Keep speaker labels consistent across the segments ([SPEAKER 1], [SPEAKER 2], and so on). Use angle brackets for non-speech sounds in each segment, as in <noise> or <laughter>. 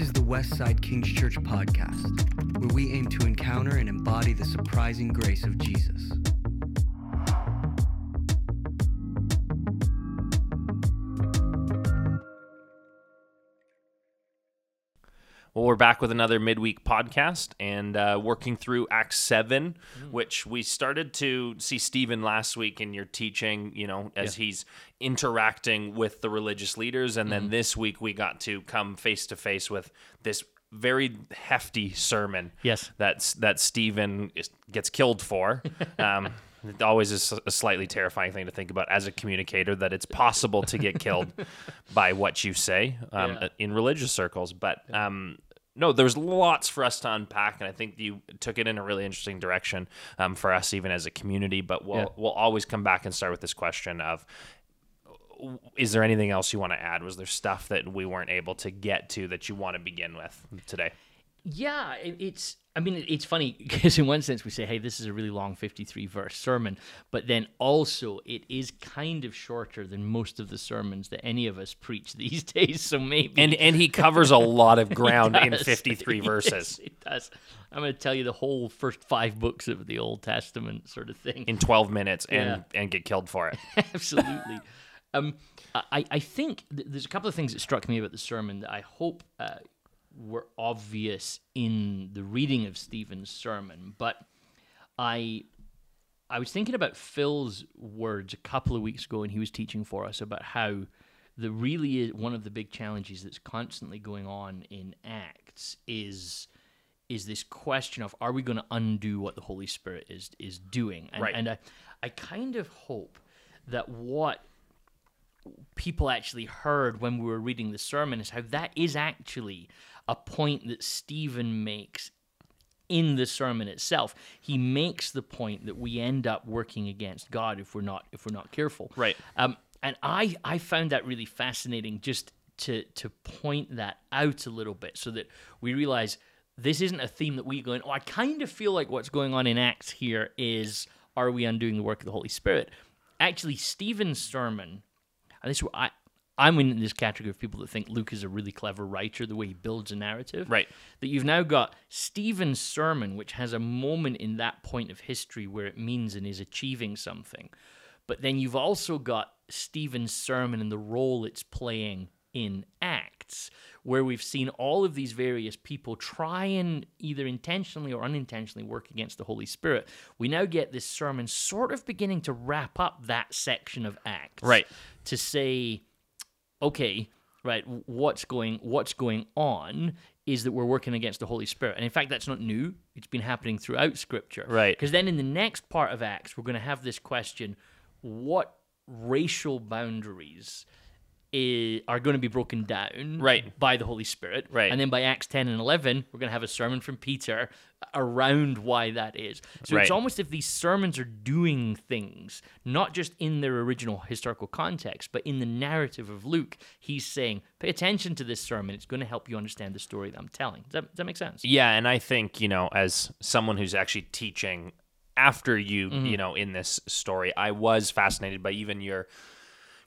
[SPEAKER 1] This is the Westside Kings Church podcast, where we aim to encounter and embody the surprising grace of Jesus.
[SPEAKER 2] We're back with another midweek podcast and uh, working through Acts 7,
[SPEAKER 3] Mm.
[SPEAKER 2] which we started to see Stephen last week in your teaching, you know, as he's interacting with the religious leaders. And
[SPEAKER 3] Mm.
[SPEAKER 2] then this week we got to come face to face with this very hefty sermon.
[SPEAKER 3] Yes.
[SPEAKER 2] That's, that Stephen is, gets killed for. <laughs> Um, it always is a slightly terrifying thing to think about as a communicator that it's possible to get killed <laughs> by what you say um,
[SPEAKER 3] Yeah.
[SPEAKER 2] in religious circles. But um, no, there's lots for us to unpack, and I think you took it in a really interesting direction um, for us, even as a community. But we'll
[SPEAKER 3] Yeah.
[SPEAKER 2] we'll always come back and start with this question of. Is there anything else you want to add? Was there stuff that we weren't able to get to that you want to begin with today?
[SPEAKER 3] Yeah, it's. I mean, it's funny <laughs> because in one sense we say, "Hey, this is a really long fifty-three verse sermon," but then also it is kind of shorter than most of the sermons that any of us preach <laughs> these days. So maybe
[SPEAKER 2] And and he covers a lot of <laughs> ground in
[SPEAKER 3] does.
[SPEAKER 2] 53
[SPEAKER 3] Yes,
[SPEAKER 2] verses
[SPEAKER 3] it does. I'm going to tell you the whole first five books of the Old Testament, sort of thing.
[SPEAKER 2] in 12 minutes and and get killed for it.
[SPEAKER 3] Absolutely. Um, I, I think th- there's a couple of things that struck me about the sermon that I hope uh, were obvious in the reading of Stephen's sermon, but I I was thinking about Phil's words a couple of weeks ago when he was teaching for us about how the really is one of the big challenges that's constantly going on in Acts is is this question of are we going to undo what the Holy Spirit is is doing? And,
[SPEAKER 2] Right.
[SPEAKER 3] and I I kind of hope that what people actually heard when we were reading the sermon is how that is actually a point that Stephen makes in the sermon itself. He makes the point that we end up working against God if we're not if we're not careful.
[SPEAKER 2] Right.
[SPEAKER 3] Um, and I I found that really fascinating just to to point that out a little bit so that we realize this isn't a theme that we go in, oh, I kind of feel like what's going on in Acts here is are we undoing the work of the Holy Spirit? Actually, Stephen's sermon, and this I I'm in this category of people that think Luke is a really clever writer, the way he builds a narrative.
[SPEAKER 2] Right.
[SPEAKER 3] That you've now got Stephen's sermon, which has a moment in that point of history where it means and is achieving something. But then you've also got Stephen's sermon and the role it's playing in Acts, where we've seen all of these various people try and either intentionally or unintentionally work against the Holy Spirit. We now get this sermon sort of beginning to wrap up that section of Acts.
[SPEAKER 2] Right.
[SPEAKER 3] To say, okay, right, what's going what's going on is that we're working against the Holy Spirit. And in fact, that's not new. It's been happening throughout Scripture.
[SPEAKER 2] Right.
[SPEAKER 3] Because then in the next part of Acts, we're going to have this question what racial boundaries i- are going to be broken down
[SPEAKER 2] Right.
[SPEAKER 3] by the Holy Spirit.
[SPEAKER 2] Right.
[SPEAKER 3] And then by Acts 10 and 11, we're going to have a sermon from Peter around why that is. So
[SPEAKER 2] Right.
[SPEAKER 3] it's almost if these sermons are doing things, not just in their original historical context, but in the narrative of Luke, he's saying, pay attention to this sermon. It's going to help you understand the story that I'm telling. Does that, does that make sense?
[SPEAKER 2] Yeah, and I think, you know, as someone who's actually teaching after you,
[SPEAKER 3] Mm-hmm.
[SPEAKER 2] you know, in this story, I was fascinated by even your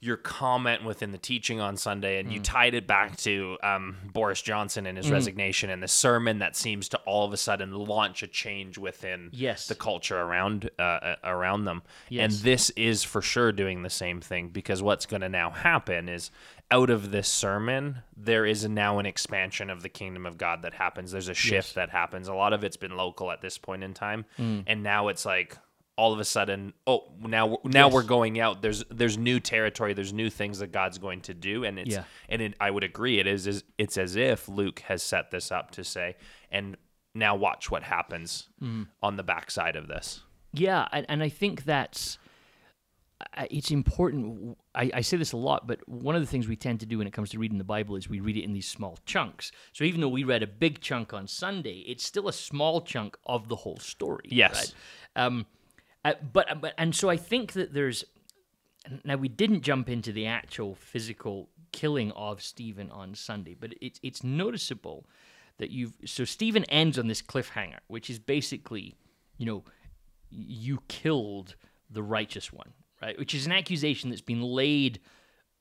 [SPEAKER 2] your comment within the teaching on Sunday, and you
[SPEAKER 3] Mm.
[SPEAKER 2] tied it back to um, Boris Johnson and his
[SPEAKER 3] Mm-hmm.
[SPEAKER 2] resignation and the sermon that seems to all of a sudden launch a change within
[SPEAKER 3] Yes.
[SPEAKER 2] the culture around uh, uh, around them.
[SPEAKER 3] Yes.
[SPEAKER 2] And this is for sure doing the same thing because what's going to now happen is out of this sermon, there is now an expansion of the kingdom of God that happens. There's a shift that happens. A lot of it's been local at this point in time,
[SPEAKER 3] Mm.
[SPEAKER 2] and now it's like all of a sudden, oh, now now
[SPEAKER 3] Yes.
[SPEAKER 2] we're going out. There's there's new territory. There's new things that God's going to do, and it's
[SPEAKER 3] Yeah.
[SPEAKER 2] and it, I would agree. It is, is it's as if Luke has set this up to say, and now watch what happens
[SPEAKER 3] Mm.
[SPEAKER 2] on the backside of this.
[SPEAKER 3] Yeah, and, and I think that's it's important. I, I say this a lot, but one of the things we tend to do when it comes to reading the Bible is we read it in these small chunks. So even though we read a big chunk on Sunday, it's still a small chunk of the whole story.
[SPEAKER 2] Yes.
[SPEAKER 3] Right? Um, uh, but but and so I think that there's now we didn't jump into the actual physical killing of Stephen on Sunday, but it's it's noticeable that you've so Stephen ends on this cliffhanger, which is basically, you know, you killed the righteous one, right? Which is an accusation that's been laid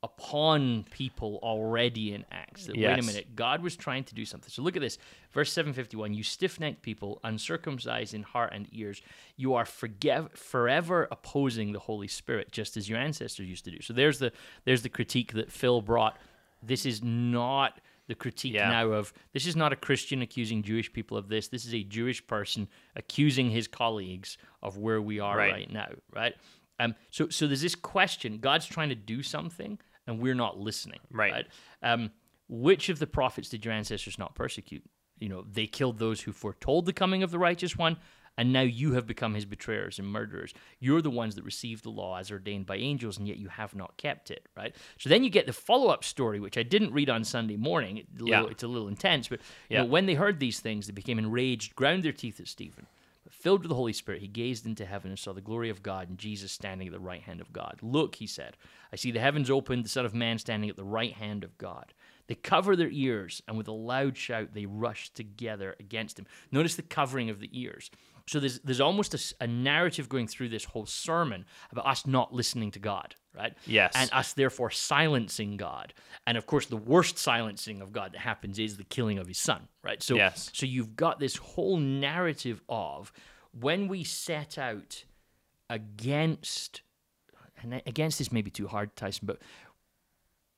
[SPEAKER 3] upon people already in Acts. That wait a minute, God was trying to do something. So look at this, verse seven fifty one. You stiff necked people, uncircumcised in heart and ears, you are forever opposing the Holy Spirit, just as your ancestors used to do. So there's the there's the critique that Phil brought. This is not the critique
[SPEAKER 2] Yeah.
[SPEAKER 3] now of this is not a Christian accusing Jewish people of this. This is a Jewish person accusing his colleagues of where we are
[SPEAKER 2] Right.
[SPEAKER 3] right, now, right? Um, so so there's this question. God's trying to do something, and we're not listening,
[SPEAKER 2] Right.
[SPEAKER 3] Um, which of the prophets did your ancestors not persecute? You know, they killed those who foretold the coming of the righteous one, and now you have become his betrayers and murderers. You're the ones that received the law as ordained by angels, and yet you have not kept it, right? So then you get the follow up story, which I didn't read on Sunday morning. It- a little-
[SPEAKER 2] Yeah.
[SPEAKER 3] It's a little intense, but you
[SPEAKER 2] Yeah.
[SPEAKER 3] know, when they heard these things, they became enraged, ground their teeth at Stephen. Filled with the Holy Spirit, he gazed into heaven and saw the glory of God and Jesus standing at the right hand of God. Look, he said, I see the heavens opened, the Son of Man standing at the right hand of God. They cover their ears, and with a loud shout, they rush together against him. Notice the covering of the ears. So there's, there's almost a narrative going through this whole sermon about us not listening to God, right?
[SPEAKER 2] Yes.
[SPEAKER 3] And us therefore silencing God. And of course, the worst silencing of God that happens is the killing of his son, right? So,
[SPEAKER 2] Yes.
[SPEAKER 3] so you've got this whole narrative of when we set out against, and against this may be too hard, Tyson, but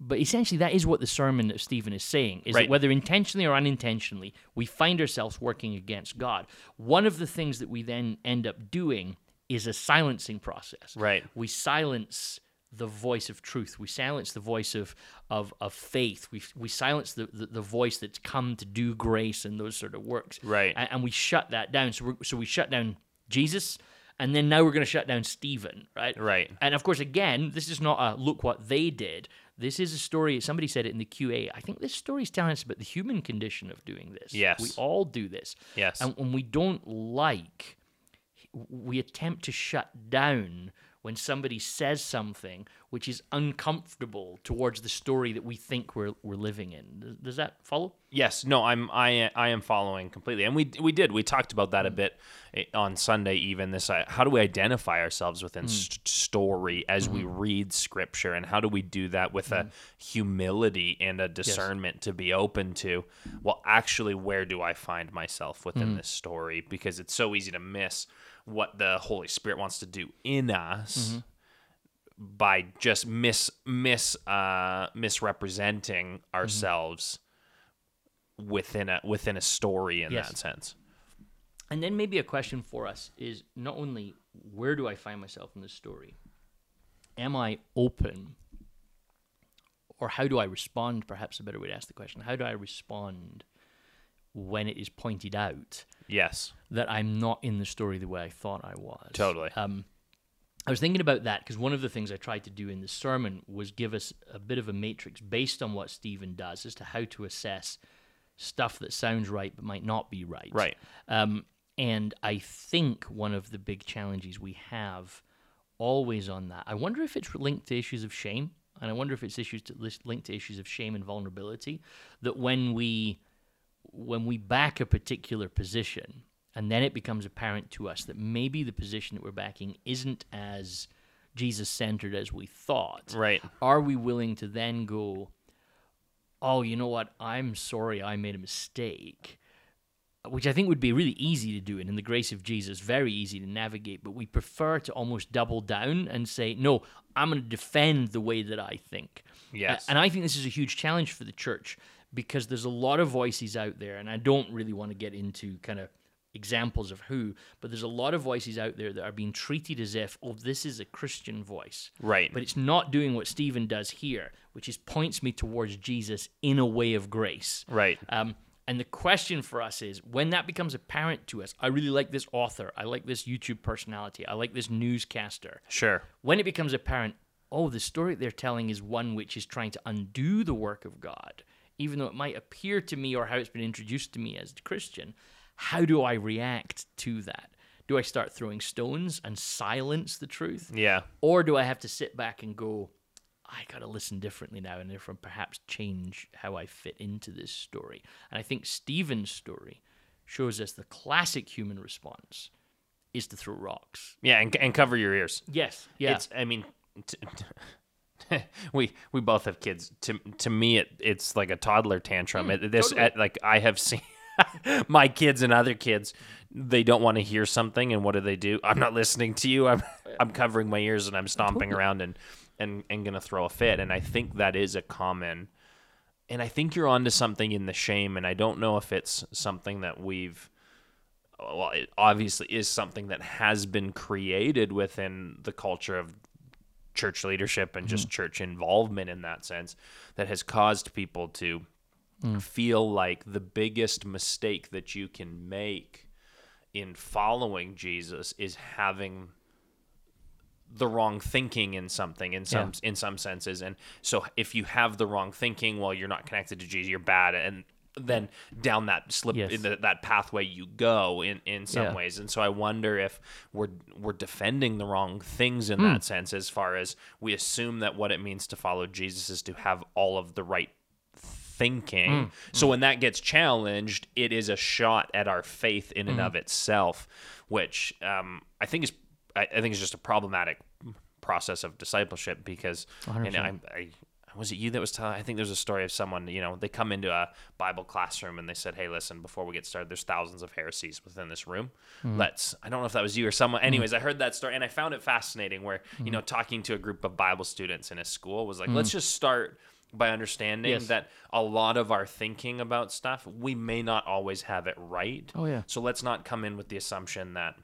[SPEAKER 3] but essentially that is what the sermon of Stephen is saying is
[SPEAKER 2] Right.
[SPEAKER 3] that whether intentionally or unintentionally we find ourselves working against God. One of the things that we then end up doing is a silencing process.
[SPEAKER 2] Right.
[SPEAKER 3] We silence the voice of truth. We silence the voice of of, of faith. We we silence the, the, the voice that's come to do grace and those sort of works.
[SPEAKER 2] Right.
[SPEAKER 3] And, and we shut that down. So so we shut down Jesus, and then now we're going to shut down Stephen. Right.
[SPEAKER 2] Right.
[SPEAKER 3] And of course, again, this is not a look what they did. This is a story. Somebody said it in the QA. I think this story is telling us about the human condition of doing this.
[SPEAKER 2] Yes.
[SPEAKER 3] we all do this.
[SPEAKER 2] Yes.
[SPEAKER 3] And when we don't like, we attempt to shut down when somebody says something which is uncomfortable towards the story that we think we're we're living in. Does, that follow?
[SPEAKER 2] Yes, no, I'm I I am following completely, and we we did we talked about that a mm. bit eh, on Sunday. Even this, uh, how do we identify ourselves within mm. st- story as we mm-hmm. read Scripture, and how do we do that with a mm. humility and a discernment to be open to? Well, actually, where do I find myself within this story? Because it's so easy to miss what the Holy Spirit wants to do in us by just mis mis uh misrepresenting ourselves within a within a story in
[SPEAKER 3] Yes.
[SPEAKER 2] that sense.
[SPEAKER 3] And then maybe a question for us is not only where do I find myself in this story? Am I open? Or how do I respond? Perhaps a better way to ask the question. How do I respond when it is pointed out
[SPEAKER 2] Yes.
[SPEAKER 3] that I'm not in the story the way I thought I was?
[SPEAKER 2] Totally.
[SPEAKER 3] Um, I was thinking about that because one of the things I tried to do in the sermon was give us a bit of a matrix based on what Stephen does as to how to assess stuff that sounds right but might not be right.
[SPEAKER 2] Right.
[SPEAKER 3] Um, and I think one of the big challenges we have always on that, I wonder if it's linked to issues of shame. And I wonder if it's issues to, linked to issues of shame and vulnerability. That when we when we back a particular position and then it becomes apparent to us that maybe the position that we're backing isn't as Jesus centered as we thought,
[SPEAKER 2] Right.
[SPEAKER 3] are we willing to then go, oh, you know what? I'm sorry I made a mistake. Which I think would be really easy to do, and in the grace of Jesus, very easy to navigate. But we prefer to almost double down and say, no, I'm going to defend the way that I think.
[SPEAKER 2] Yes.
[SPEAKER 3] And I think this is a huge challenge for the church because there's a lot of voices out there, and I don't really want to get into kind of examples of who, but there's a lot of voices out there that are being treated as if, oh, this is a Christian voice.
[SPEAKER 2] Right.
[SPEAKER 3] But it's not doing what Stephen does here, which is points me towards Jesus in a way of grace.
[SPEAKER 2] Right.
[SPEAKER 3] Um, and the question for us is when that becomes apparent to us, I really like this author, I like this YouTube personality, I like this newscaster.
[SPEAKER 2] Sure.
[SPEAKER 3] When it becomes apparent, oh, the story they're telling is one which is trying to undo the work of God, even though it might appear to me or how it's been introduced to me as a Christian, how do I react to that? Do I start throwing stones and silence the truth?
[SPEAKER 2] Yeah.
[SPEAKER 3] Or do I have to sit back and go, I got to listen differently now and therefore perhaps change how I fit into this story? And I think Stephen's story shows us the classic human response is to throw rocks.
[SPEAKER 2] Yeah, and, and cover your ears.
[SPEAKER 3] Yes. Yeah.
[SPEAKER 2] It's I mean t- t- <laughs> we we both have kids. To to me, it it's like a toddler tantrum. Hmm, it, this
[SPEAKER 3] totally.
[SPEAKER 2] at, like I have seen <laughs> my kids and other kids. They don't want to hear something, and what do they do? I'm not listening to you. I'm I'm covering my ears and I'm stomping around and and and gonna throw a fit. And I think that is a common. And I think you're onto something in the shame, and I don't know if it's something that we've well, it obviously is something that has been created within the culture of church leadership and just mm-hmm. church involvement in that sense that has caused people to mm. feel like the biggest mistake that you can make in following Jesus is having the wrong thinking in something in some in some senses. And so if you have the wrong thinking well you're not connected to Jesus you're bad. And then down that slip
[SPEAKER 3] Yes.
[SPEAKER 2] in the, that pathway you go in in some
[SPEAKER 3] Yeah.
[SPEAKER 2] ways and so I wonder if we're we're defending the wrong things in
[SPEAKER 3] Hmm.
[SPEAKER 2] that sense as far as we assume that what it means to follow Jesus is to have all of the right thinking.
[SPEAKER 3] Hmm.
[SPEAKER 2] So when that gets challenged, it is a shot at our faith in
[SPEAKER 3] Hmm.
[SPEAKER 2] and of itself, which um, I think is I, I think is just a problematic process of discipleship because and I, I was it you that was telling I think there's a story of someone, you know, they come into a Bible classroom and they said, Hey, listen, before we get started, there's thousands of heresies within this room. Hmm. Let's I don't know if that was you or someone hmm. anyways, I heard that story and I found it fascinating where, you know, hmm. talking to a group of Bible students in a school was like, let's just start by understanding
[SPEAKER 3] Yes.
[SPEAKER 2] that a lot of our thinking about stuff, we may not always have it right.
[SPEAKER 3] Oh, yeah.
[SPEAKER 2] So let's not come in with the assumption that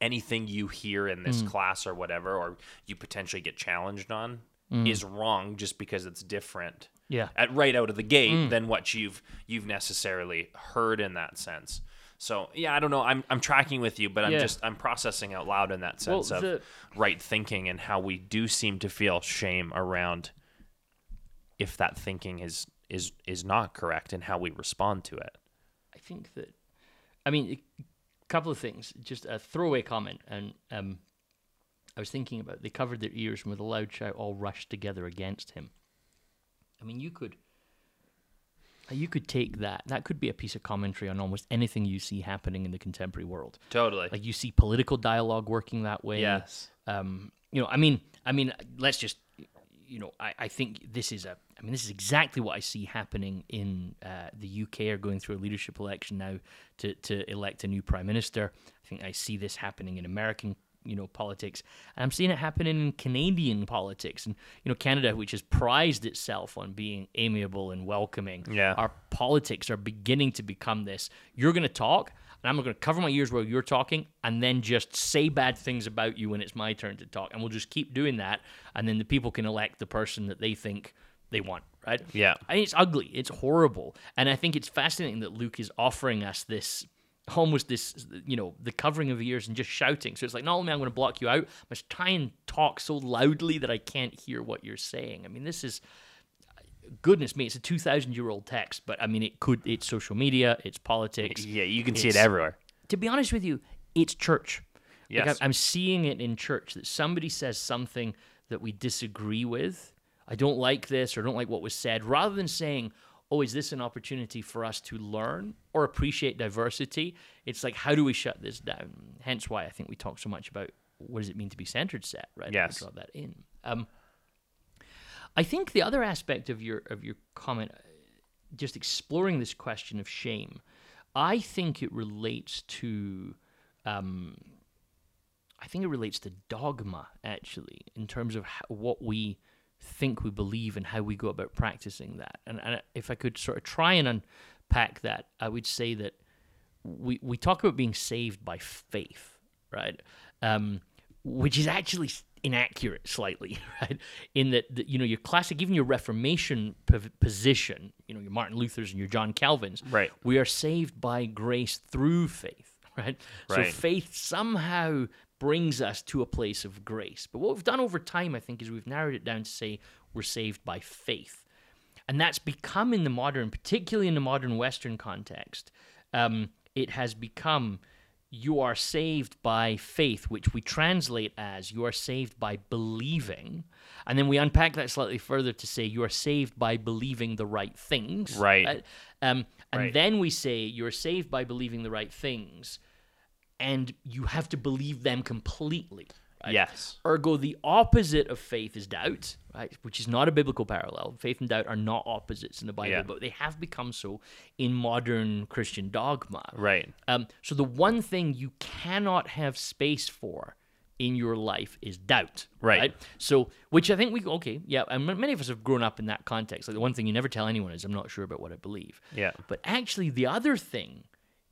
[SPEAKER 2] anything you hear in this class or whatever, or you potentially get challenged on, is wrong just because it's different.
[SPEAKER 3] Yeah.
[SPEAKER 2] At right out of the gate than what you've you've necessarily heard in that sense. So yeah, I don't know. I'm I'm tracking with you, but I'm
[SPEAKER 3] Yeah.
[SPEAKER 2] just I'm processing out loud in that
[SPEAKER 3] Well,
[SPEAKER 2] sense of
[SPEAKER 3] the-
[SPEAKER 2] right thinking and how we do seem to feel shame around if that thinking is is is not correct and how we respond to it.
[SPEAKER 3] I think that, I mean, a couple of things. Just a throwaway comment, and um, I was thinking about they covered their ears and with a loud shout all rushed together against him. I mean, you could, uh, you could take that. That could be a piece of commentary on almost anything you see happening in the contemporary world.
[SPEAKER 2] Totally.
[SPEAKER 3] Like you see political dialogue working that way.
[SPEAKER 2] Yes.
[SPEAKER 3] Um, you know, I mean, I mean, let's just, you know, I, I think this is a, I mean, this is exactly what I see happening in uh, the UK. Are going through a leadership election now to to elect a new prime minister. I think I see this happening in American. You know politics, and I'm seeing it happen in Canadian politics, and you know Canada, which has prized itself on being amiable and welcoming.
[SPEAKER 2] Yeah.
[SPEAKER 3] our politics are beginning to become this. You're going to talk, and I'm going to cover my ears while you're talking, and then just say bad things about you when it's my turn to talk. And we'll just keep doing that, and then the people can elect the person that they think they want, right?
[SPEAKER 2] Yeah.
[SPEAKER 3] I think it's ugly. It's horrible. And I think it's fascinating that Luke is offering us this almost this you know the covering of ears and just shouting so it's like not only am i'm going to block you out i must try and talk so loudly that i can't hear what you're saying i mean this is goodness me, it's a two thousand year old text, but I mean, it could. It's social media, it's politics.
[SPEAKER 2] Yeah, you can see it everywhere.
[SPEAKER 3] To be honest with you, it's church.
[SPEAKER 2] Yes.
[SPEAKER 3] I'm- I'm seeing it in church that somebody says something that we disagree with. I don't like this or I don't like what was said. Rather than saying, "Oh, is this an opportunity for us to learn or appreciate diversity?" It's like, how do we shut this down? Hence, why I think we talk so much about what does it mean to be centered set, right?
[SPEAKER 2] Yes.
[SPEAKER 3] Draw that in. Um, I think the other aspect of your of your comment, just exploring this question of shame, I think it relates to, um, I think it relates to dogma actually in terms of how, what we think we believe and how we go about practicing that. And, and if I could sort of try and unpack that, I would say that we we talk about being saved by faith, right? Um, which is actually inaccurate slightly, <laughs> right? In that, that you know your classic, even your Reformation p- position, you know your Martin Luther's and your John Calvin's,
[SPEAKER 2] Right.
[SPEAKER 3] We are saved by grace through faith, <laughs> right? So faith somehow brings us to a place of grace. But what we've done over time, I think, is we've narrowed it down to say we're saved by faith. And that's become in the modern, particularly in the modern Western context, um, it has become you are saved by faith, which we translate as you are saved by believing. And then we unpack that slightly further to say you are saved by believing the right things.
[SPEAKER 2] Right.
[SPEAKER 3] Um, and
[SPEAKER 2] Right.
[SPEAKER 3] then we say you're saved by believing the right things, and you have to believe them completely. Right?
[SPEAKER 2] Yes.
[SPEAKER 3] Ergo, the opposite of faith is doubt, right? Which is not a biblical parallel. Faith and doubt are not opposites in the Bible,
[SPEAKER 2] Yeah.
[SPEAKER 3] but they have become so in modern Christian dogma.
[SPEAKER 2] Right.
[SPEAKER 3] Um, so the one thing you cannot have space for in your life is doubt.
[SPEAKER 2] Right.
[SPEAKER 3] So, which I think we okay, yeah, and many of us have grown up in that context. Like the one thing you never tell anyone is, "I'm not sure about what I believe."
[SPEAKER 2] Yeah.
[SPEAKER 3] But actually, the other thing,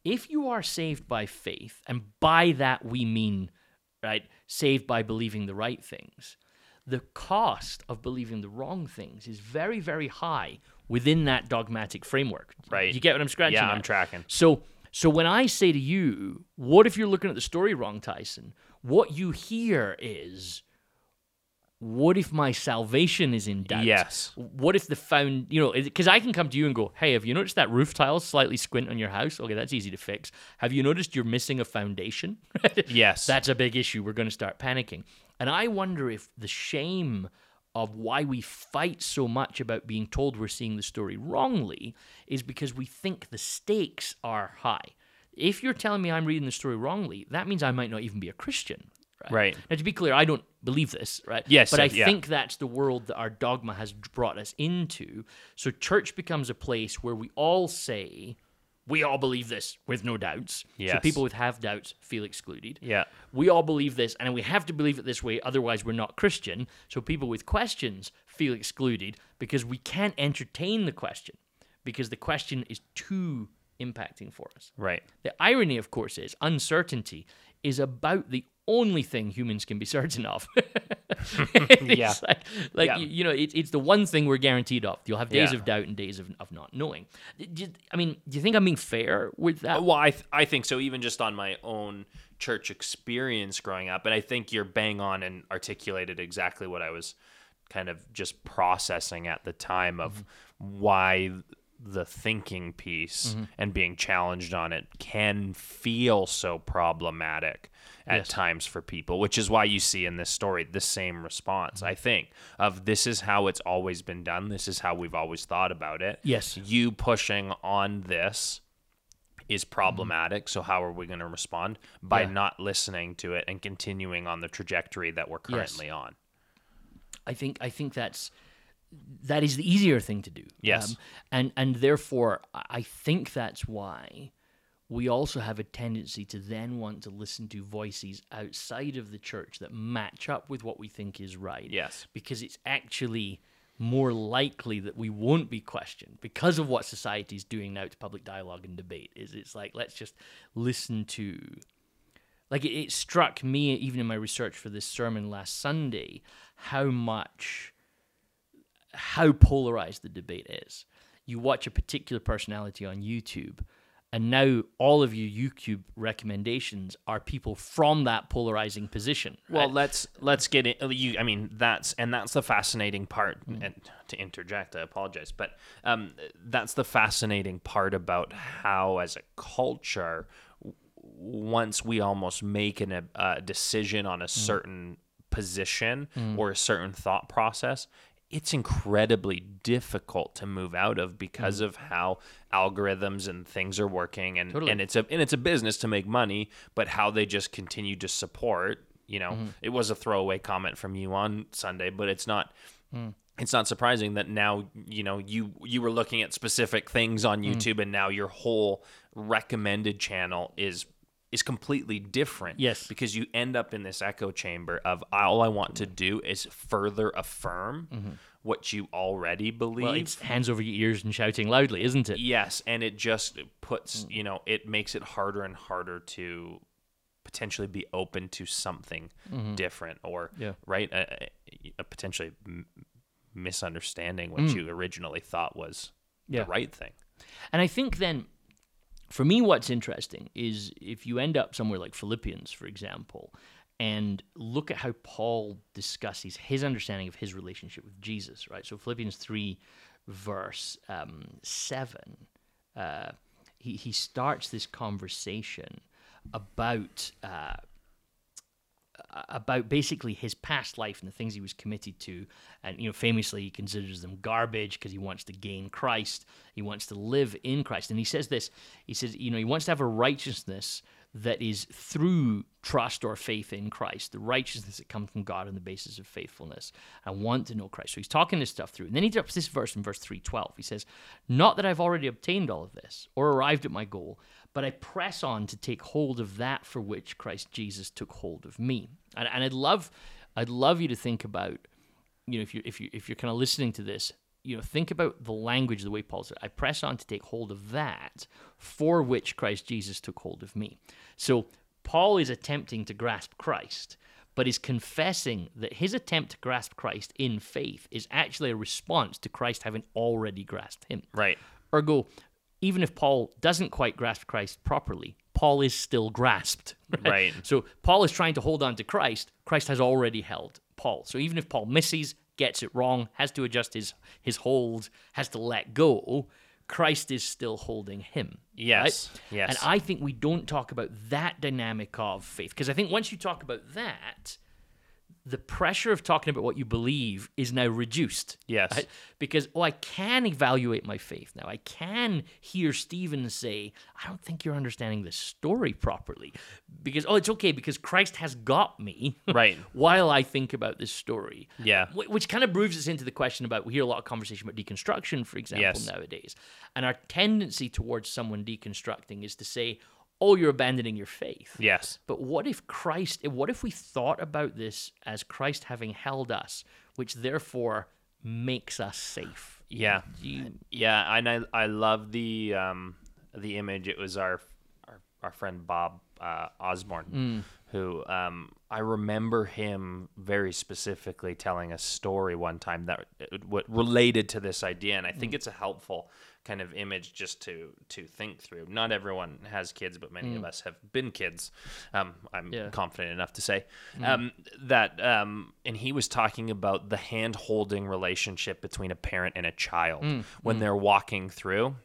[SPEAKER 3] if you are saved by faith, and by that we mean, right, saved by believing the right things, the cost of believing the wrong things is very, very high within that dogmatic framework.
[SPEAKER 2] Right.
[SPEAKER 3] You get what I'm scratching
[SPEAKER 2] Yeah,
[SPEAKER 3] at?
[SPEAKER 2] I'm tracking.
[SPEAKER 3] So, so when I say to you, what if you're looking at the story wrong, Tyson? What you hear is, what if my salvation is in doubt?
[SPEAKER 2] Yes.
[SPEAKER 3] What if the found, you know, because I can come to you and go, hey, have you noticed that roof tile slightly squint on your house? Okay, that's easy to fix. Have you noticed you're missing a foundation? <laughs>
[SPEAKER 2] Yes.
[SPEAKER 3] That's a big issue. We're going to start panicking. And I wonder if the shame of why we fight so much about being told we're seeing the story wrongly is because we think the stakes are high. If you're telling me I'm reading the story wrongly, that means I might not even be a Christian. Right.
[SPEAKER 2] Right.
[SPEAKER 3] Now, to be clear, I don't believe this, right?
[SPEAKER 2] Yes,
[SPEAKER 3] But I
[SPEAKER 2] yeah.
[SPEAKER 3] think that's the world that our dogma has brought us into. So church becomes a place where we all say, we all believe this with no doubts. So people with have doubts feel excluded
[SPEAKER 2] Yeah.
[SPEAKER 3] we all believe this and we have to believe it this way otherwise we're not christian so people with questions feel excluded because we can't entertain the question because the question is too impacting for us
[SPEAKER 2] Right.
[SPEAKER 3] the irony of course is uncertainty is about the only thing humans can be certain of <laughs> <laughs>
[SPEAKER 2] Yeah.
[SPEAKER 3] like, like
[SPEAKER 2] Yeah.
[SPEAKER 3] you, you know it, it's the one thing we're guaranteed of you'll have days
[SPEAKER 2] Yeah.
[SPEAKER 3] of doubt and days of, of not knowing you- i mean do you think i'm being fair with that
[SPEAKER 2] Well, I, th- I think so, even just on my own church experience growing up. And I think you're bang on and articulated exactly what I was kind of just processing at the time of mm-hmm. why the thinking piece mm-hmm. and being challenged on it can feel so problematic at
[SPEAKER 3] Yes.
[SPEAKER 2] times for people, which is why you see in this story the same response, I think, of this is how it's always been done. This is how we've always thought about it.
[SPEAKER 3] Yes.
[SPEAKER 2] You pushing on this is problematic. So how are we going to respond? By
[SPEAKER 3] Yeah.
[SPEAKER 2] not listening to it and continuing on the trajectory that we're currently on.
[SPEAKER 3] I think I think that's that is the easier thing to do. Um,
[SPEAKER 2] Yes.
[SPEAKER 3] and and therefore I think that's why we also have a tendency to then want to listen to voices outside of the church that match up with what we think is right.
[SPEAKER 2] Yes.
[SPEAKER 3] Because it's actually more likely that we won't be questioned because of what society's doing now to public dialogue and debate is it's like let's just listen to like it, it struck me even in my research for this sermon last Sunday how much how polarized the debate is. You watch a particular personality on YouTube, and now all of your YouTube recommendations are people from that polarizing position.
[SPEAKER 2] Well, let's let's get it. You, I mean, that's and that's the fascinating part.
[SPEAKER 3] Mm-hmm.
[SPEAKER 2] And to interject, I apologize, but um, that's the fascinating part about how, as a culture, once we almost make an, a decision on a
[SPEAKER 3] Mm-hmm.
[SPEAKER 2] certain position or a certain thought process, it's incredibly difficult to move out of because mm. of how algorithms and things are working and,
[SPEAKER 3] Totally.
[SPEAKER 2] and it's a and it's a business to make money, but how they just continue to support, you know, mm-hmm. it was a throwaway comment from you on Sunday, but it's not mm. it's not surprising that now you know you you were looking at specific things on
[SPEAKER 3] Mm.
[SPEAKER 2] YouTube and now your whole recommended channel is is completely different.
[SPEAKER 3] Yes.
[SPEAKER 2] Because you end up in this echo chamber of all I want to do is further affirm mm-hmm. what you already believe.
[SPEAKER 3] well, it's hands over your ears and shouting loudly, isn't it?
[SPEAKER 2] Yes, and it just puts, mm. you know, it makes it harder and harder to potentially be open to something mm-hmm. different or
[SPEAKER 3] Yeah.
[SPEAKER 2] right, a, a- potentially m- misunderstanding what mm. you originally thought was
[SPEAKER 3] Yeah.
[SPEAKER 2] the right thing.
[SPEAKER 3] And I think then, for me, what's interesting is if you end up somewhere like Philippians, for example, and look at how Paul discusses his understanding of his relationship with Jesus, right? So Philippians 3, verse um, 7, uh, he, he starts this conversation about. Uh, about basically his past life and the things he was committed to. And you know famously he considers them garbage because he wants to gain Christ. He wants to live in Christ. And he says this he says you know he wants to have a righteousness that is through trust or faith in Christ, the righteousness that comes from God on the basis of faithfulness. I want to know Christ. So he's talking this stuff through. And then he drops this verse in verse 312. He says, Not that I've already obtained all of this or arrived at my goal, but I press on to take hold of that for which Christ Jesus took hold of me. And, and I'd love I'd love you to think about, you know, if you if you if you're kind of listening to this, you know, think about the language, the way Paul said, I press on to take hold of that for which Christ Jesus took hold of me. So Paul is attempting to grasp Christ, but is confessing that his attempt to grasp Christ in faith is actually a response to Christ having already grasped him.
[SPEAKER 2] Right.
[SPEAKER 3] Ergo, even if Paul doesn't quite grasp Christ properly, Paul is still grasped.
[SPEAKER 2] Right.
[SPEAKER 3] So Paul is trying to hold on to Christ. Christ has already held Paul. So even if Paul misses, gets it wrong, has to adjust his his hold, has to let go, Christ is still holding him.
[SPEAKER 2] Yes.
[SPEAKER 3] right?
[SPEAKER 2] Yes.
[SPEAKER 3] And I think we don't talk about that dynamic of faith because I think once you talk about that, the pressure of talking about what you believe is now reduced.
[SPEAKER 2] Yes.
[SPEAKER 3] right? Because, oh, I can evaluate my faith now. I can hear Stephen say, I don't think you're understanding the story properly. Because, oh, it's okay because Christ has got me. <laughs>
[SPEAKER 2] Right.
[SPEAKER 3] while I think about this story.
[SPEAKER 2] Yeah.
[SPEAKER 3] Which kind of moves us into the question about we hear a lot of conversation about deconstruction, for example,
[SPEAKER 2] Yes.
[SPEAKER 3] nowadays. And our tendency towards someone deconstructing is to say, oh, you're abandoning your faith.
[SPEAKER 2] yes.
[SPEAKER 3] But what if Christ, what if we thought about this as Christ having held us, which therefore makes us safe?
[SPEAKER 2] Yeah.
[SPEAKER 3] You-
[SPEAKER 2] Yeah, and I I love the um the image. It was our our, our friend Bob uh, Osborne who um I remember him very specifically telling a story one time that what related to this idea, and I think it's a helpful kind of image just to to think through. Not everyone has kids, but many of us have been kids. Um, I'm
[SPEAKER 3] Yeah.
[SPEAKER 2] confident enough to say um, that. Um, and he was talking about the hand holding relationship between a parent and a child when they're walking through.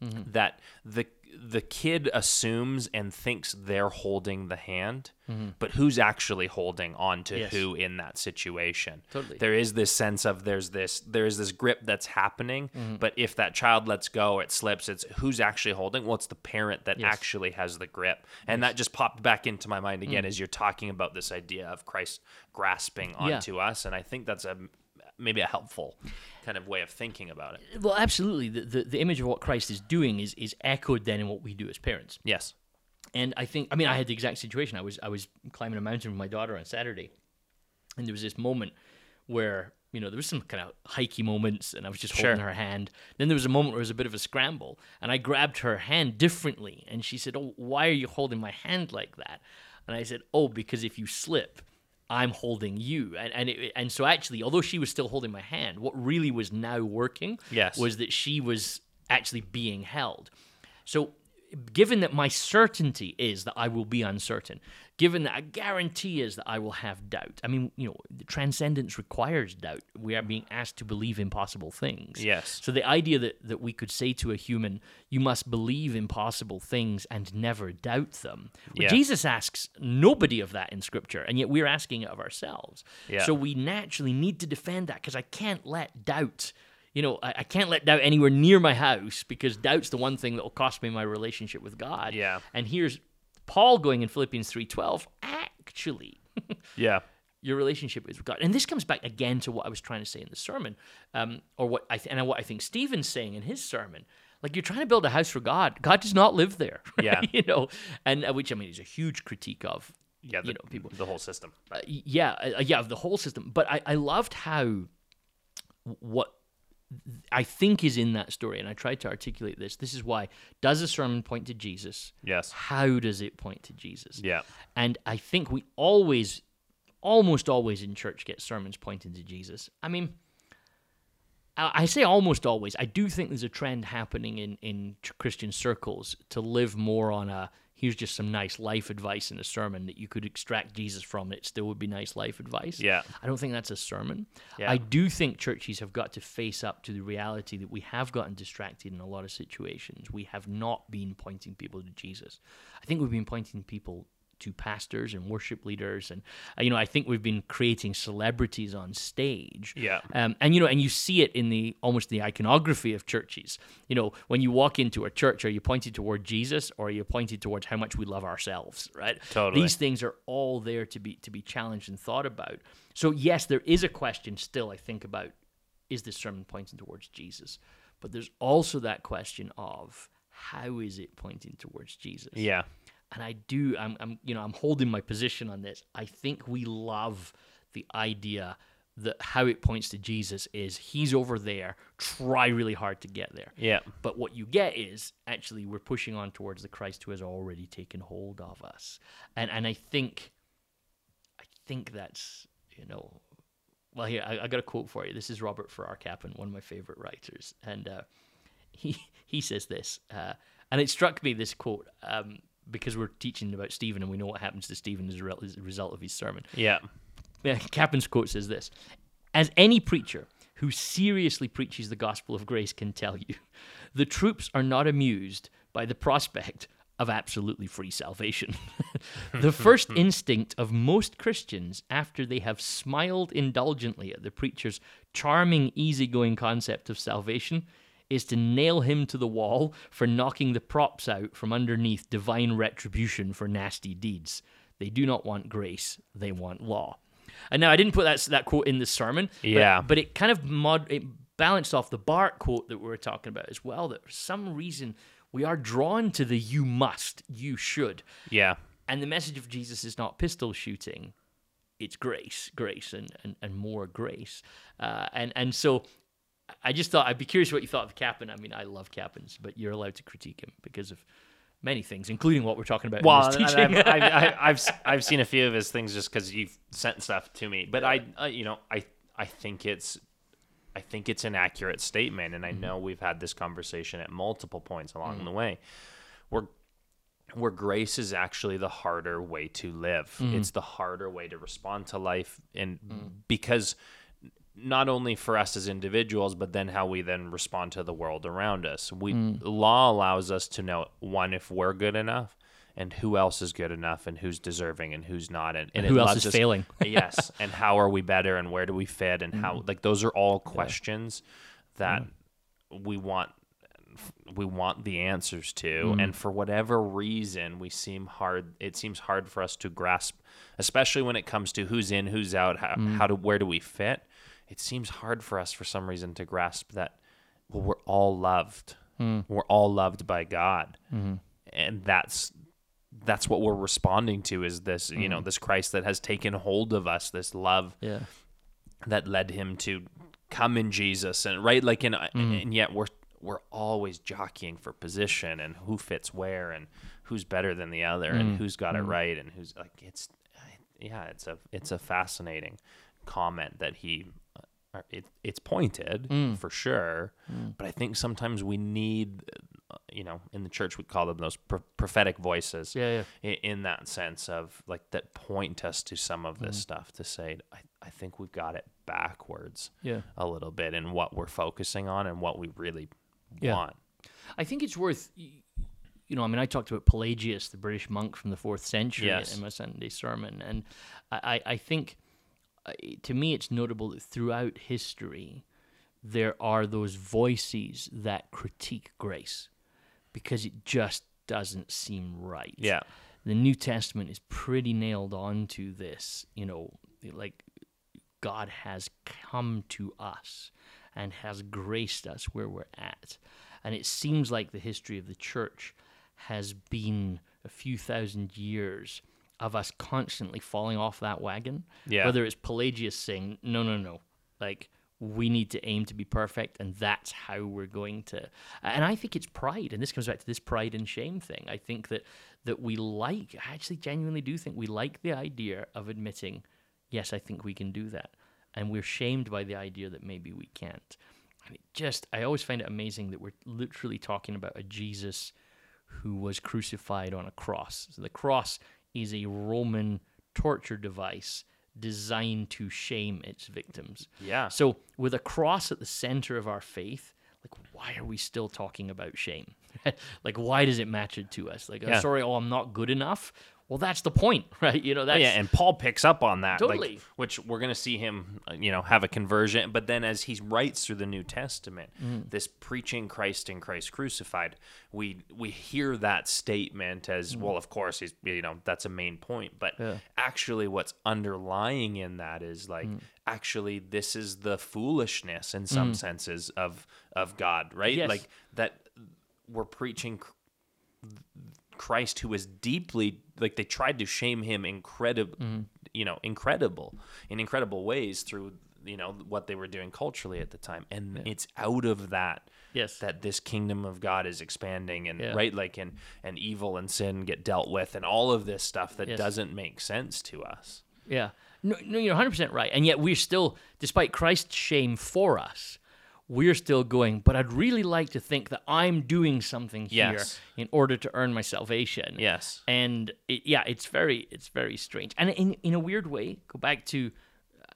[SPEAKER 2] That the the kid assumes and thinks they're holding the hand, mm-hmm. but who's actually holding on to
[SPEAKER 3] Yes.
[SPEAKER 2] who in that situation?
[SPEAKER 3] Totally.
[SPEAKER 2] There is this sense of there's this there's this grip that's happening, mm-hmm. but if that child lets go, it slips. It's who's actually holding? Well, it's the parent that
[SPEAKER 3] Yes.
[SPEAKER 2] actually has the grip, and that just popped back into my mind again mm-hmm. as you're talking about this idea of Christ grasping
[SPEAKER 3] Yeah.
[SPEAKER 2] onto us, and I think that's a maybe a helpful kind of way of thinking about it.
[SPEAKER 3] Well, absolutely. The, the, the image of what Christ is doing is, is echoed then in what we do as parents.
[SPEAKER 2] Yes.
[SPEAKER 3] And I think, I mean, I had the exact situation. I was I was climbing a mountain with my daughter on Saturday, and there was this moment where you know there was some kind of hikey moments, and I was just holding her hand. Then there was a moment where it was a bit of a scramble, and I grabbed her hand differently, and she said, "Oh, why are you holding my hand like that?" And I said, "Oh, because if you slip." I'm holding you, and and it, and so actually, although she was still holding my hand, what really was now working
[SPEAKER 2] Yes.
[SPEAKER 3] was that she was actually being held. So, given that my certainty is that I will be uncertain, given that a guarantee is that I will have doubt, I mean, you know, transcendence requires doubt. We are being asked to believe impossible things.
[SPEAKER 2] Yes.
[SPEAKER 3] So, the idea that, that we could say to a human, you must believe impossible things and never doubt them. Well,
[SPEAKER 2] Yeah.
[SPEAKER 3] Jesus asks nobody of that in Scripture, and yet we're asking it of ourselves.
[SPEAKER 2] Yeah.
[SPEAKER 3] So, we naturally need to defend that because I can't let doubt you know, I, I can't let doubt anywhere near my house because doubt's the one thing that will cost me my relationship with God.
[SPEAKER 2] Yeah.
[SPEAKER 3] And here's Paul going in Philippians 3:12, actually, <laughs>
[SPEAKER 2] Yeah.
[SPEAKER 3] your relationship is with God. And this comes back again to what I was trying to say in the sermon, um, or what I th- and what I think Stephen's saying in his sermon. Like you're trying to build a house for God. God does not live there. <laughs>
[SPEAKER 2] Yeah.
[SPEAKER 3] you know, and uh, which I mean is a huge critique of
[SPEAKER 2] Yeah. The,
[SPEAKER 3] you know people
[SPEAKER 2] the whole system.
[SPEAKER 3] uh, yeah, uh, yeah, of the whole system. But I, I loved how what I think is in that story, and I tried to articulate this. This is why does a sermon point to Jesus?
[SPEAKER 2] Yes.
[SPEAKER 3] How does it point to Jesus?
[SPEAKER 2] Yeah.
[SPEAKER 3] And I think we always, almost always in church get sermons pointing to Jesus. I mean, I I say almost always. I do think there's a trend happening in in Christian circles to live more on a here's just some nice life advice in a sermon that you could extract Jesus from. It still would be nice life advice.
[SPEAKER 2] Yeah.
[SPEAKER 3] I don't think that's a sermon.
[SPEAKER 2] Yeah.
[SPEAKER 3] I do think churches have got to face up to the reality that we have gotten distracted in a lot of situations. We have not been pointing people to Jesus. I think we've been pointing people to pastors and worship leaders, and uh, you know, I think we've been creating celebrities on stage.
[SPEAKER 2] Yeah.
[SPEAKER 3] Um, and you know, and you see it in the almost the iconography of churches. You know, when you walk into a church, are you pointed toward Jesus or are you pointed towards how much we love ourselves? Right.
[SPEAKER 2] Totally.
[SPEAKER 3] These things are all there to be to be challenged and thought about. So yes, there is a question still. I think about is this sermon pointing towards Jesus? But there's also that question of how is it pointing towards Jesus?
[SPEAKER 2] Yeah.
[SPEAKER 3] And I do. I'm, I'm, you know, I'm holding my position on this. I think we love the idea that how it points to Jesus is he's over there. Try really hard to get there.
[SPEAKER 2] Yeah.
[SPEAKER 3] But what you get is actually we're pushing on towards the Christ who has already taken hold of us, and and I think, I think that's you know, well here I, I got a quote for you. This is Robert Farrar Capon, one of my favorite writers, and uh, he <laughs> he says this, uh, and it struck me this quote um, because we're teaching about Stephen and we know what happens to Stephen as a re- as a result of his sermon.
[SPEAKER 2] Yeah.
[SPEAKER 3] Yeah, Capon's quote says this As any preacher who seriously preaches the gospel of grace can tell you, the troops are not amused by the prospect of absolutely free salvation. <laughs> the first <laughs> instinct of most Christians after they have smiled indulgently at the preacher's charming, easygoing concept of salvation is to nail him to the wall for knocking the props out from underneath divine retribution for nasty deeds. They do not want grace, they want law. And now I didn't put that that quote in the sermon, but-
[SPEAKER 2] Yeah.
[SPEAKER 3] but, it kind of mod it balanced off the Barth quote that we were talking about as well. That for some reason we are drawn to the "you must," "you should,"
[SPEAKER 2] Yeah.
[SPEAKER 3] and the message of Jesus is not pistol shooting; it's grace, grace, and and, and more grace. Uh, and and so I just thought I'd be curious what you thought of Capon. I mean, I love Capons, but you're allowed to critique him because of many things, including what we're talking about
[SPEAKER 2] Well,
[SPEAKER 3] in
[SPEAKER 2] and
[SPEAKER 3] this
[SPEAKER 2] I've. I've, I've, <laughs> I've, seen a few of his things just because you've sent stuff to me. But I, I, you know, I, I think it's, I think it's an accurate statement, and I mm-hmm. know we've had this conversation at multiple points along mm-hmm. the way, where, where grace is actually the harder way to live. Mm-hmm. It's the harder way to respond to life, and because not only for us as individuals, but then how we then respond to the world around us. We hmm. law allows us to know one if we're good enough, and who else is good enough, and who's deserving, and who's not, and, and it
[SPEAKER 3] who else is
[SPEAKER 2] us-
[SPEAKER 3] failing. <laughs>
[SPEAKER 2] yes, and how are we better, and where do we fit, and how hmm. like those are all questions that we want we want the answers to. Hmm. And for whatever reason we seem hard it seems hard for us to grasp especially when it comes to who's in who's out how, how do where do we fit it seems hard for us for some reason to grasp that well we're all loved. We're all loved by god. And that's that's what we're responding to is this you know this christ that has taken hold of us this love
[SPEAKER 3] yeah,
[SPEAKER 2] that led him to come in Jesus and right like in
[SPEAKER 3] Mm.
[SPEAKER 2] and yet we're we're always jockeying for position and who fits where and who's better than the other
[SPEAKER 3] Mm.
[SPEAKER 2] and who's got it right and who's like it's yeah it's a it's a fascinating comment that he it, it's pointed
[SPEAKER 3] Mm.
[SPEAKER 2] for sure but I think sometimes we need uh, you know in the church we call them those pro- prophetic voices
[SPEAKER 3] yeah, yeah.
[SPEAKER 2] i- in that sense of like that point us to some of
[SPEAKER 3] Mm.
[SPEAKER 2] this stuff to say I, I think we've got it backwards
[SPEAKER 3] Yeah.
[SPEAKER 2] a little bit in what we're focusing on and what we really
[SPEAKER 3] Yeah.
[SPEAKER 2] want
[SPEAKER 3] I think it's worth, you know, I mean, I talked about Pelagius, the British monk from the fourth century,
[SPEAKER 2] Yes.
[SPEAKER 3] in my Sunday sermon, and I, I I think, Uh, to me, it's notable that throughout history, there are those voices that critique grace, because it just doesn't seem right.
[SPEAKER 2] yeah
[SPEAKER 3] the New Testament is pretty nailed on to this, you know, like God has come to us and has graced us where we're at. And it seems like the history of the church has been a few thousand years of us constantly falling off that wagon.
[SPEAKER 2] Yeah.
[SPEAKER 3] Whether it's Pelagius saying, no, no, no, like we need to aim to be perfect, and that's how we're going to. And I think it's pride, and this comes back to this pride and shame thing. I think that that we like, I actually genuinely do think we like the idea of admitting, yes, I think we can do that, and we're shamed by the idea that maybe we can't. And it just, I always find it amazing that we're literally talking about a Jesus who was crucified on a cross. So the cross is a Roman torture device designed to shame its victims.
[SPEAKER 2] Yeah.
[SPEAKER 3] So with a cross at the center of our faith, like why are we still talking about shame? <laughs> like why does it matter to us? Like oh,
[SPEAKER 2] Yeah.
[SPEAKER 3] oh, sorry, oh I'm not good enough. Well, that's the point, <laughs> right? You know, that's
[SPEAKER 2] Oh, yeah, and Paul picks up on that, like,
[SPEAKER 3] Totally.
[SPEAKER 2] which we're going to see him, uh, you know, have a conversion. But then, as he writes through the New Testament,
[SPEAKER 3] Mm.
[SPEAKER 2] this preaching Christ and Christ crucified, we we hear that statement as
[SPEAKER 3] Mm.
[SPEAKER 2] well. Of course, he's you know that's a main point, but actually, what's underlying in that is like
[SPEAKER 3] Mm.
[SPEAKER 2] actually this is the foolishness in some senses of of God, right?
[SPEAKER 3] Yes.
[SPEAKER 2] Like that we're preaching Christ who was deeply like they tried to shame him incredible
[SPEAKER 3] Mm-hmm.
[SPEAKER 2] you know incredible in incredible ways through you know what they were doing culturally at the time and it's out of that
[SPEAKER 3] Yes.
[SPEAKER 2] that this kingdom of God is expanding and
[SPEAKER 3] Yeah.
[SPEAKER 2] right like and and evil and sin get dealt with and all of this stuff that
[SPEAKER 3] Yes.
[SPEAKER 2] doesn't make sense to us
[SPEAKER 3] Yeah. No, no, you're 100% right. And yet we're still, despite Christ's shame for us, we're still going, but I'd really like to think that I'm doing something here
[SPEAKER 2] Yes.
[SPEAKER 3] in order to earn my salvation.
[SPEAKER 2] yes
[SPEAKER 3] And it, yeah, it's very, it's very strange. And in, in a weird way, go back to,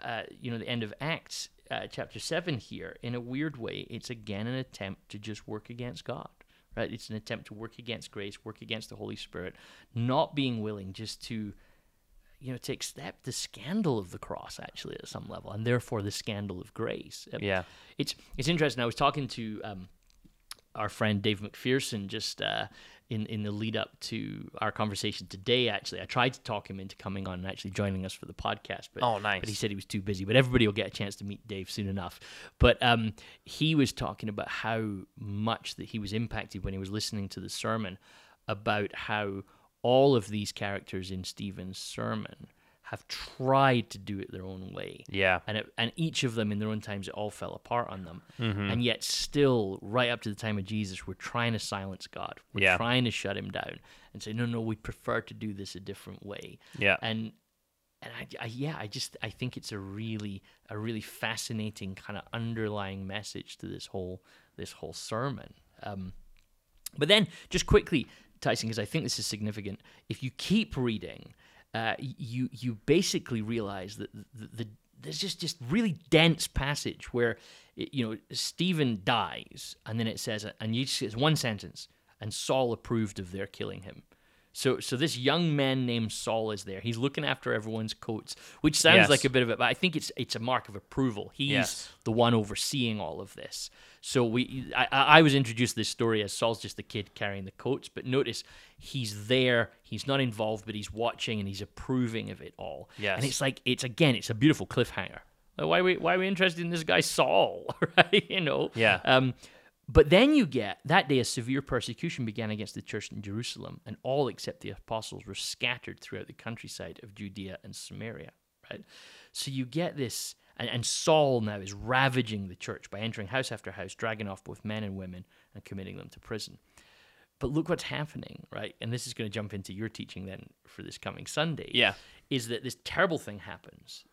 [SPEAKER 3] uh, you know, the end of Acts, uh, chapter 7 here. In a weird way, it's again an attempt to just work against God. Right? It's an attempt to work against grace, work against the Holy Spirit, not being willing just to you know, to accept the scandal of the cross actually at some level, and therefore the scandal of grace. Uh,
[SPEAKER 2] Yeah.
[SPEAKER 3] it's it's interesting. I was talking to um, our friend Dave McPherson just uh, in in the lead up to our conversation today. Actually, I tried to talk him into coming on and actually joining us for the podcast, but
[SPEAKER 2] Oh, nice.
[SPEAKER 3] But he said he was too busy. But everybody will get a chance to meet Dave soon enough. But um, he was talking about how much that he was impacted when he was listening to the sermon about how all of these characters in Stephen's sermon have tried to do it their own way.
[SPEAKER 2] Yeah.
[SPEAKER 3] And it, and each of them in their own times it all fell apart on them.
[SPEAKER 2] Mm-hmm.
[SPEAKER 3] And yet still right up to the time of Jesus we're trying to silence God. We're
[SPEAKER 2] Yeah.
[SPEAKER 3] trying to shut him down and say no no we prefer to do this a different way.
[SPEAKER 2] Yeah.
[SPEAKER 3] And and I, I yeah, I just I think it's a really a really fascinating kind of underlying message to this whole this whole sermon. Um, but then, just quickly, Tyson, because I think this is significant. If you keep reading, uh, you you basically realize that the, the there's just just really dense passage where it- you know Stephen dies, and then it says, and you just, it's one sentence, and Saul approved of their killing him. So, so this young man named Saul is there. He's looking after everyone's coats, which sounds
[SPEAKER 2] Yes.
[SPEAKER 3] like a bit of it, but I think it's it's a mark of approval. He's
[SPEAKER 2] Yes.
[SPEAKER 3] the one overseeing all of this. So we, I, I was introduced to this story as Saul's just the kid carrying the coats, but notice he's there. He's not involved, but he's watching and he's approving of it all.
[SPEAKER 2] Yes.
[SPEAKER 3] and it's like it's again, it's a beautiful cliffhanger. Like, why are we why are we interested in this guy Saul, <laughs> right? You know.
[SPEAKER 2] Yeah.
[SPEAKER 3] Um, but then you get that day a severe persecution began against the church in Jerusalem, and all except the apostles were scattered throughout the countryside of Judea and Samaria. Right? So you get this, and, and Saul now is ravaging the church by entering house after house, dragging off both men and women and committing them to prison. But look what's happening, right? And this is going to jump into your teaching then for this coming Sunday.
[SPEAKER 2] Yeah.
[SPEAKER 3] Is that this terrible thing happens,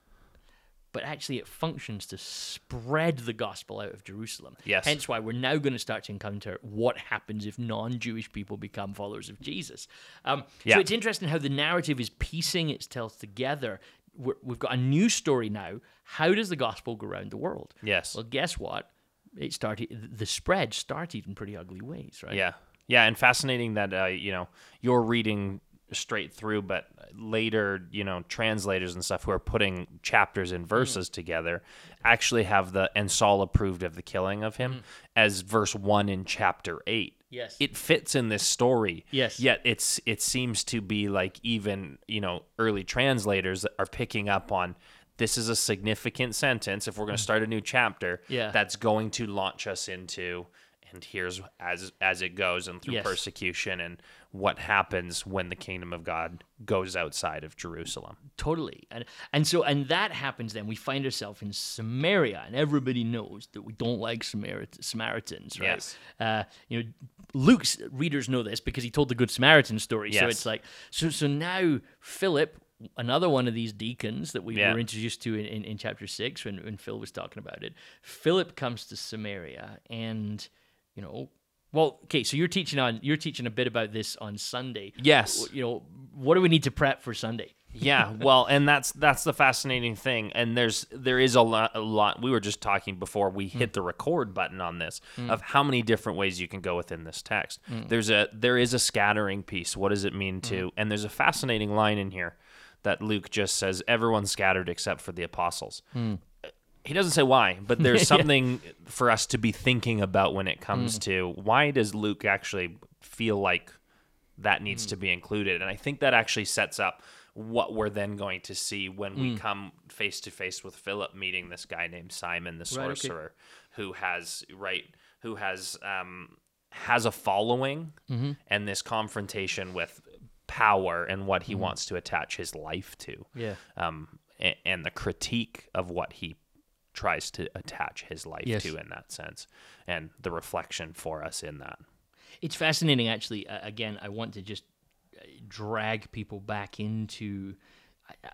[SPEAKER 3] but actually it functions to spread the gospel out of Jerusalem.
[SPEAKER 2] Yes.
[SPEAKER 3] Hence why we're now going to start to encounter what happens if non-Jewish people become followers of Jesus. Um,
[SPEAKER 2] Yeah.
[SPEAKER 3] So it's interesting how the narrative is piecing itself together. We're, we've got a new story now. How does the gospel go around the world?
[SPEAKER 2] Yes.
[SPEAKER 3] Well, guess what? It started. The spread started in pretty ugly ways, right?
[SPEAKER 2] Yeah, yeah, and fascinating that uh, you know you're reading straight through, but later you know translators and stuff who are putting chapters and verses together actually have the and Saul approved of the killing of him as verse one in chapter eight.
[SPEAKER 3] Yes.
[SPEAKER 2] it fits in this story.
[SPEAKER 3] Yes.
[SPEAKER 2] yet it's it seems to be like even you know early translators are picking up on. This is a significant sentence. If we're going to mm. start a new chapter,
[SPEAKER 3] Yeah.
[SPEAKER 2] that's going to launch us into and here's as as it goes and through
[SPEAKER 3] Yes.
[SPEAKER 2] persecution and what happens when the kingdom of God goes outside of Jerusalem.
[SPEAKER 3] Totally. And and so and that happens then we find ourselves in Samaria and everybody knows that we don't like Samarit- Samaritans, right?
[SPEAKER 2] Yes.
[SPEAKER 3] Uh, you know Luke's readers know this because he told the good Samaritan story. So it's like so so now Philip another one of these deacons that we
[SPEAKER 2] Yeah.
[SPEAKER 3] were introduced to in, in, in chapter 6 when, when Phil was talking about it. Philip comes to Samaria and you know well okay so you're teaching on you're teaching a bit about this on Sunday
[SPEAKER 2] Yes.
[SPEAKER 3] you know, what do we need to prep for Sunday?
[SPEAKER 2] yeah, <laughs> well, and that's that's the fascinating thing. And there's there is a lot a lot we were just talking before we hit mm. the record button on this mm. of how many different ways you can go within this text. Mm. There's a there is a scattering piece. What does it mean to? And there's a fascinating line in here that Luke just says everyone scattered except for the apostles. He doesn't say why, but <laughs> there's something for us to be thinking about when it comes to why does Luke actually feel like that needs to be included. And I think that actually sets up what we're then going to see when we come face to face with Philip meeting this guy named Simon the
[SPEAKER 3] Right, okay.
[SPEAKER 2] sorcerer who has right who has um has a following
[SPEAKER 3] Mm-hmm.
[SPEAKER 2] and this confrontation with power and what he wants to attach his life to.
[SPEAKER 3] Yeah.
[SPEAKER 2] um and, and the critique of what he tries to attach his life
[SPEAKER 3] Yes.
[SPEAKER 2] to in that sense and the reflection for us in that
[SPEAKER 3] It's fascinating, actually. Uh, again, I want to just uh, drag people back into,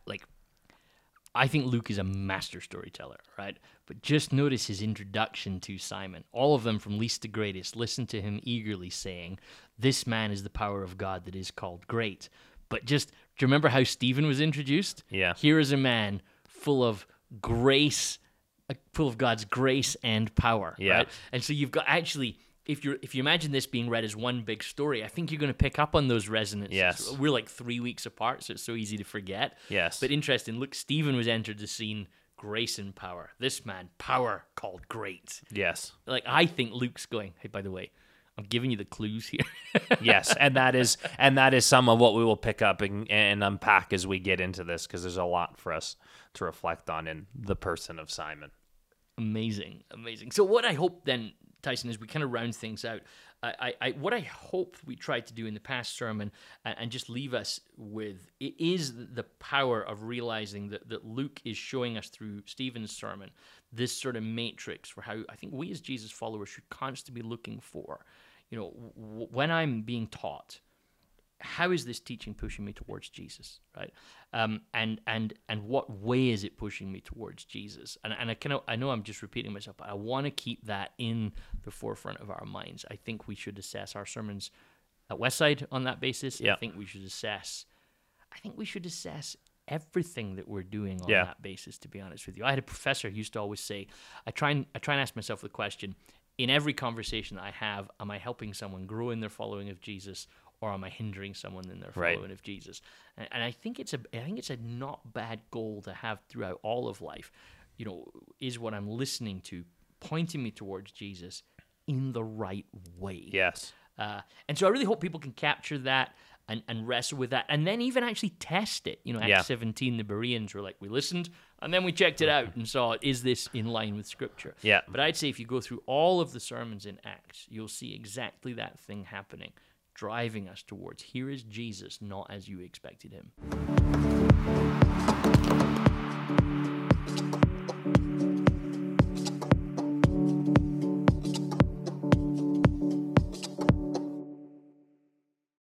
[SPEAKER 3] like, I think Luke is a master storyteller, right? But just notice his introduction to Simon. All of them, from least to greatest, listen to him eagerly saying, This man is the power of God that is called great. But just, do you remember how Stephen was introduced?
[SPEAKER 2] Yeah.
[SPEAKER 3] Here is a man full of grace, full of God's grace and power.
[SPEAKER 2] Yeah.
[SPEAKER 3] Right? And so you've got actually, if you if you imagine this being read as one big story, I think you're going to pick up on those resonances.
[SPEAKER 2] Yes.
[SPEAKER 3] We're like three weeks apart, so it's so easy to forget.
[SPEAKER 2] Yes.
[SPEAKER 3] But interesting. Look, Stephen was entered the scene, grace and power. This man, power called great.
[SPEAKER 2] yes
[SPEAKER 3] Like I think Luke's going. Hey, by the way, I'm giving you the clues here. <laughs>
[SPEAKER 2] yes, and that is and that is some of what we will pick up and, and unpack as we get into this because there's a lot for us to reflect on in the person of Simon.
[SPEAKER 3] amazing, amazing. So what I hope then, Tyson, is we kind of round things out. I, I, what I hope we tried to do in the past sermon and, and just leave us with it is the power of realizing that, that Luke is showing us through Stephen's sermon this sort of matrix for how I think we as Jesus followers should constantly be looking for. You know, w- when I'm being taught, how is this teaching pushing me towards Jesus, right? Um, and and and what way is it pushing me towards Jesus? And and I kind of I know I'm just repeating myself, but I want to keep that in the forefront of our minds. I think we should assess our sermons at Westside on that basis. I think we should assess. I think we should assess everything that we're doing on
[SPEAKER 2] Yeah.
[SPEAKER 3] that basis. To be honest with you, I had a professor who used to always say, I try and I try and ask myself the question in every conversation that I have: Am I helping someone grow in their following of Jesus, or am I hindering someone in their
[SPEAKER 2] Right.
[SPEAKER 3] following of Jesus? And, and I think it's a I think it's a not bad goal to have throughout all of life. You know, is what I'm listening to pointing me towards Jesus in the right way.
[SPEAKER 2] Yes.
[SPEAKER 3] Uh, and so I really hope people can capture that and, and wrestle with that and then even actually test it. You know, Acts
[SPEAKER 2] Yeah.
[SPEAKER 3] 17, the Bereans were like, we listened and then we checked it out and saw, is this in line with Scripture?
[SPEAKER 2] Yeah.
[SPEAKER 3] But I'd say if you go through all of the sermons in Acts, you'll see exactly that thing happening, driving us towards here is Jesus, not as you expected him.